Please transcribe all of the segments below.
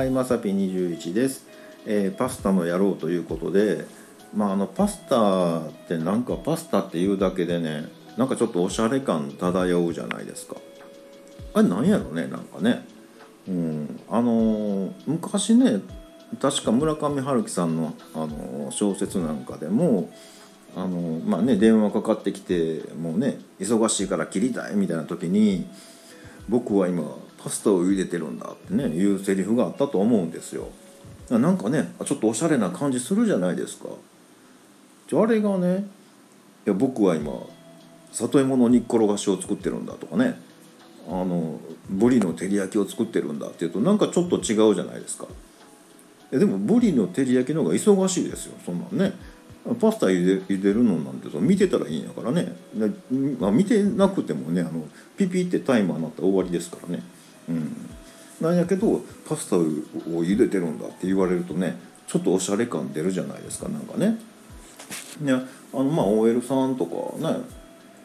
はい、まさぴ21です、えーパスタの野郎ということで、まあ、あのパスタってなんかパスタっていうだけでねなんかちょっとおしゃれ感漂うじゃないですか。あれなんやろねなんかね。うんあのー昔ね確か村上春樹さんの、あのー小説なんかでもあのまあね電話かかってきてもうね忙しいから切りたいみたいな時に僕は今パスタを茹でてるんだってねいうセリフがあったと思うんですよ。なんかねちょっとおしゃれな感じするじゃないですか。じゃああれがねいや僕は今里芋の煮っころがしを作ってるんだとかね。あのブリの照り焼きを作ってるんだっていうとなんかちょっと違うじゃないですか。でもブリの照り焼きの方が忙しいですよそんなんね。パスタ茹で茹でるのなんてさ見てたらいいんやからね。でまあ、見てなくてもねあのピピってタイマーになったら終わりですからね。うん。なんやけどパスタを茹でてるんだって言われるとねちょっとおしゃれ感出るじゃないですかなんかね。ねあのまあ OL さんとかね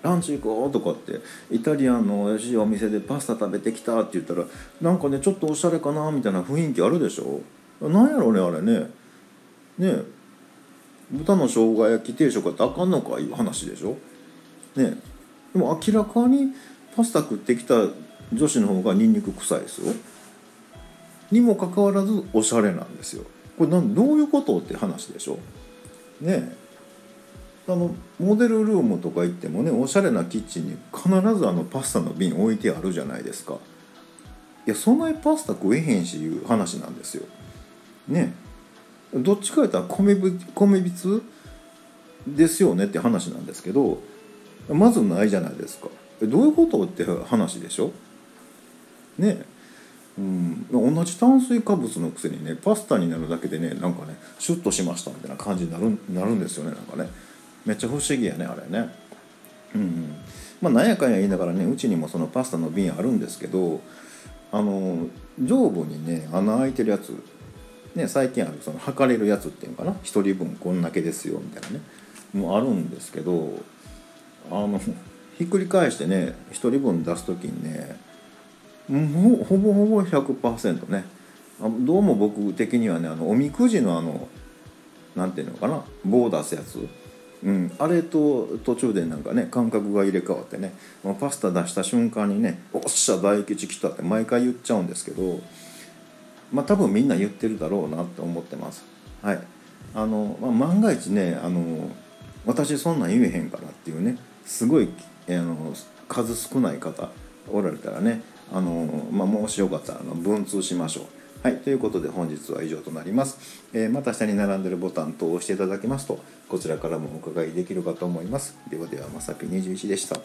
ランチ行こうとかってイタリアンの美味しいお店でパスタ食べてきたって言ったらなんかねちょっとおしゃれかなみたいな雰囲気あるでしょ。なんやろねあれね。ね。豚の生姜焼き定食ってあかんのかい？う話でしょ。ね。でも明らかにパスタ食ってきた女子の方がニンニク臭いですよ。にもかかわらずおしゃれなんですよ。これどういうことって話でしょねあのモデルルームとか行ってもねおしゃれなキッチンに必ずあのパスタの瓶置いてあるじゃないですか。いやそんなにパスタ食えへんしいう話なんですよ。ねどっちか言ったら米ぶ米びつですよねって話なんですけどまずないじゃないですか。どういうことって話でしょね。うん、同じ炭水化物のくせにねパスタになるだけでねなんかねシュッとしましたみたいな感じになるなるんですよねなんかね。めっちゃ不思議やねあれね。うんまあなんやかんや言いながらねうちにもそのパスタの瓶あるんですけどあの上部にね穴開いてるやつね最近あるその測れるやつっていうのかな1人分こんだけですよみたいなねもあるんですけどあのひっくり返してね1人分出す時にねほぼほぼ100%ね。どうも僕的にはねあのおみくじのあのなんていうのかな棒出すやつ、うん、あれと途中でなんかね感覚が入れ替わってねパスタ出した瞬間にね「おっしゃ大吉来た」って毎回言っちゃうんですけどまあ多分みんな言ってるだろうなって思ってます。はい。あのまあ、万が一ねあの私そんなん言えへんからっていうねすごいあの数少ない方おられたらねあの、まあ、もしよかったらあの文通しましょう。はい、ということで本日は以上となります、えーまた下に並んでるボタンと押していただきますとこちらからもお伺いできるかと思います。ではではまさぴ21でした。